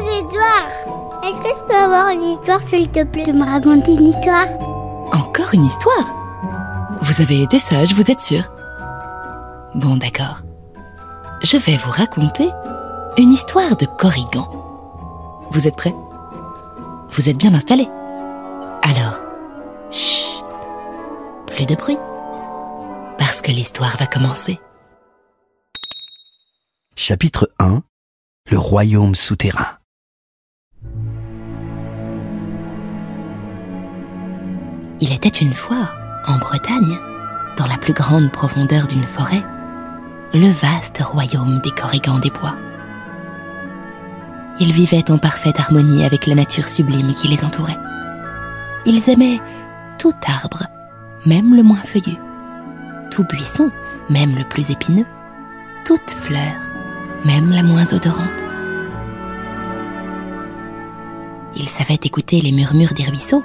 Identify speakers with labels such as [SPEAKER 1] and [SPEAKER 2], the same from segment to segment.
[SPEAKER 1] Des histoires. Est-ce que je peux avoir une histoire, s'il te plaît, de me raconter une histoire?
[SPEAKER 2] Encore une histoire? Vous avez été sage, vous êtes sûr Bon, d'accord. Je vais vous raconter une histoire de Corrigan. Vous êtes prêts? Vous êtes bien installés? Alors, chut, plus de bruit. Parce que l'histoire va commencer.
[SPEAKER 3] Chapitre 1 Le royaume souterrain.
[SPEAKER 2] Il était une fois, en Bretagne, dans la plus grande profondeur d'une forêt, le vaste royaume des Corrigans des Bois. Ils vivaient en parfaite harmonie avec la nature sublime qui les entourait. Ils aimaient tout arbre, même le moins feuillu, tout buisson, même le plus épineux, toute fleur, même la moins odorante. Ils savaient écouter les murmures des ruisseaux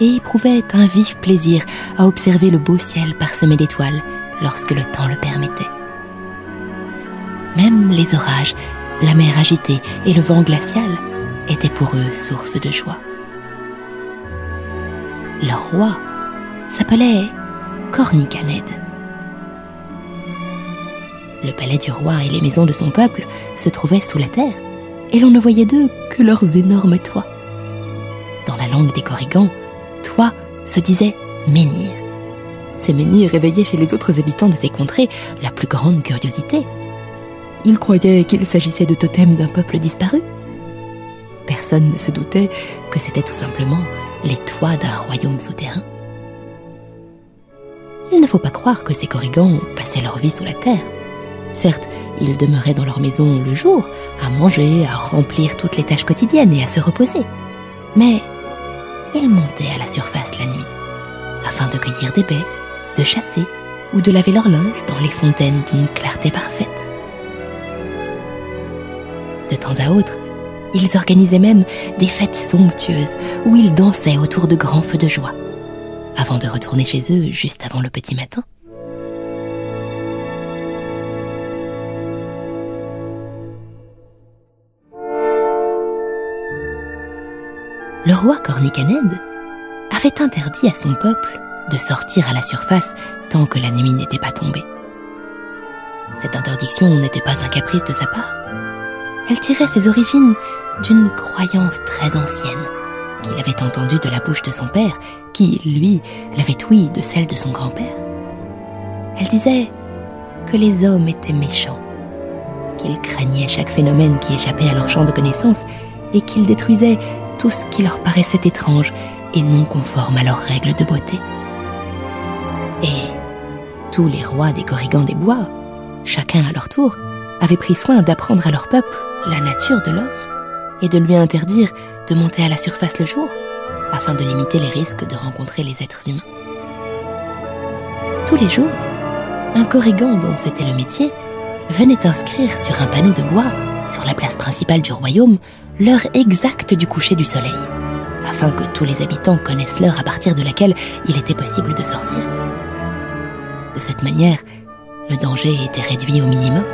[SPEAKER 2] et éprouvaient un vif plaisir à observer le beau ciel parsemé d'étoiles lorsque le temps le permettait. Même les orages, la mer agitée et le vent glacial étaient pour eux source de joie. Leur roi s'appelait Cornicanède. Le palais du roi et les maisons de son peuple se trouvaient sous la terre, et l'on ne voyait d'eux que leurs énormes toits. Dans la langue des Corrigans, toit se disait menhir. Ces menhirs réveillaient chez les autres habitants de ces contrées la plus grande curiosité. Ils croyaient qu'il s'agissait de totems d'un peuple disparu. Personne ne se doutait que c'était tout simplement les toits d'un royaume souterrain. Il ne faut pas croire que ces Corrigans passaient leur vie sous la terre. Certes, ils demeuraient dans leur maison le jour, à manger, à remplir toutes les tâches quotidiennes et à se reposer. Mais ils montaient à la surface la nuit, afin de cueillir des baies, de chasser ou de laver leur linge dans les fontaines d'une clarté parfaite. De temps à autre, ils organisaient même des fêtes somptueuses où ils dansaient autour de grands feux de joie, avant de retourner chez eux juste avant le petit matin. Le roi Cornicanède avait interdit à son peuple de sortir à la surface tant que la nuit n'était pas tombée. Cette interdiction n'était pas un caprice de sa part. Elle tirait ses origines d'une croyance très ancienne qu'il avait entendue de la bouche de son père, qui, lui, l'avait ouïe de celle de son grand-père. Elle disait que les hommes étaient méchants, qu'ils craignaient chaque phénomène qui échappait à leur champ de connaissance et qu'ils détruisaient tout ce qui leur paraissait étrange et non conforme à leurs règles de beauté. Et tous les rois des Corrigans des Bois, chacun à leur tour, avaient pris soin d'apprendre à leur peuple la nature de l'homme et de lui interdire de monter à la surface le jour, afin de limiter les risques de rencontrer les êtres humains. Tous les jours, un Corrigan dont c'était le métier venait inscrire sur un panneau de bois, sur la place principale du royaume, l'heure exacte du coucher du soleil, afin que tous les habitants connaissent l'heure à partir de laquelle il était possible de sortir. De cette manière, le danger était réduit au minimum.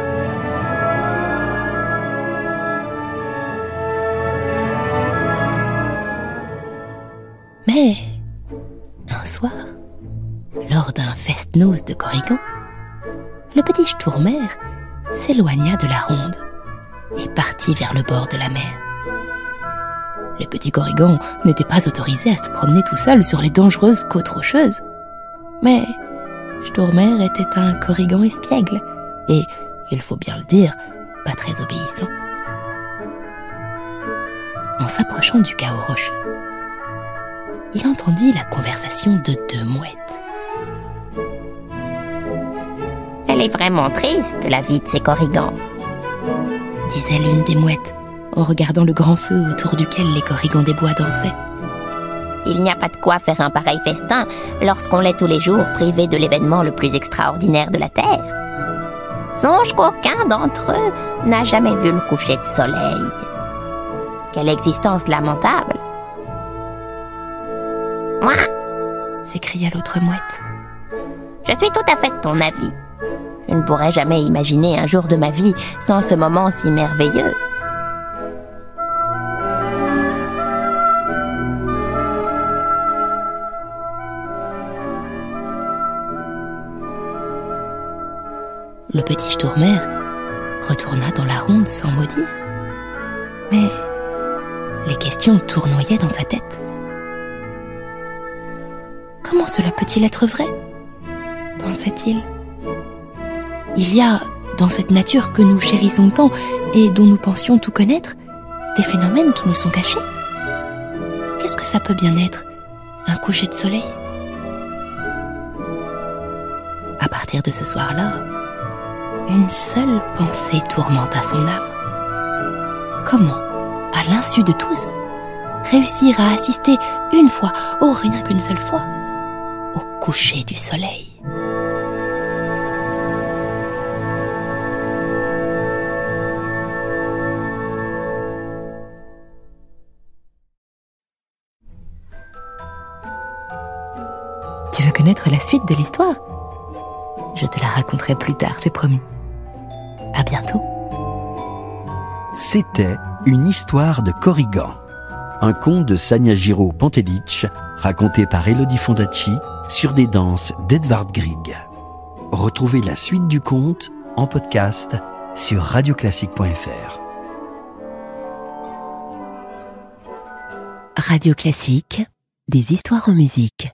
[SPEAKER 2] Mais, un soir, lors d'un fest-noz de Corrigan, le petit Stourmer s'éloigna de la ronde et partit vers le bord de la mer. Les petits Corrigans n'étaient pas autorisés à se promener tout seuls sur les dangereuses côtes rocheuses. Mais Stourmer était un Corrigan espiègle et, il faut bien le dire, pas très obéissant. En s'approchant du chaos rocheux, il entendit la conversation de deux mouettes.
[SPEAKER 4] Elle est vraiment triste, la vie de ces Corrigans,
[SPEAKER 2] disait l'une des mouettes, en regardant le grand feu autour duquel les corrigans des bois dansaient.
[SPEAKER 4] Il n'y a pas de quoi faire un pareil festin lorsqu'on l'est tous les jours privé de l'événement le plus extraordinaire de la Terre. Songe qu'aucun d'entre eux n'a jamais vu le coucher de soleil. Quelle existence lamentable. Moi,
[SPEAKER 2] s'écria l'autre mouette.
[SPEAKER 4] je suis tout à fait de ton avis. Je ne pourrais jamais imaginer un jour de ma vie sans ce moment si merveilleux.
[SPEAKER 2] Le petit Stourmer retourna dans la ronde sans mot dire. Mais les questions tournoyaient dans sa tête. Comment cela peut-il être vrai? pensait-il. Il y a, dans cette nature que nous chérissons tant et dont nous pensions tout connaître, des phénomènes qui nous sont cachés. Qu'est-ce que ça peut bien être Un coucher de soleil? À partir de ce soir-là, une seule pensée tourmenta son âme. Comment, à l'insu de tous, réussir à assister une fois, oh rien qu'une seule fois, au coucher du soleil? Tu veux connaître la suite de l'histoire? Je te la raconterai plus tard, c'est promis. À bientôt.
[SPEAKER 3] C'était une histoire de Corrigan, un conte de Sanyajiro Pantelic, raconté par Elodie Fondacci sur des danses d'Edvard Grieg. Retrouvez la suite du conte en podcast sur radioclassique.fr.
[SPEAKER 2] Radio Classique, des histoires en musique.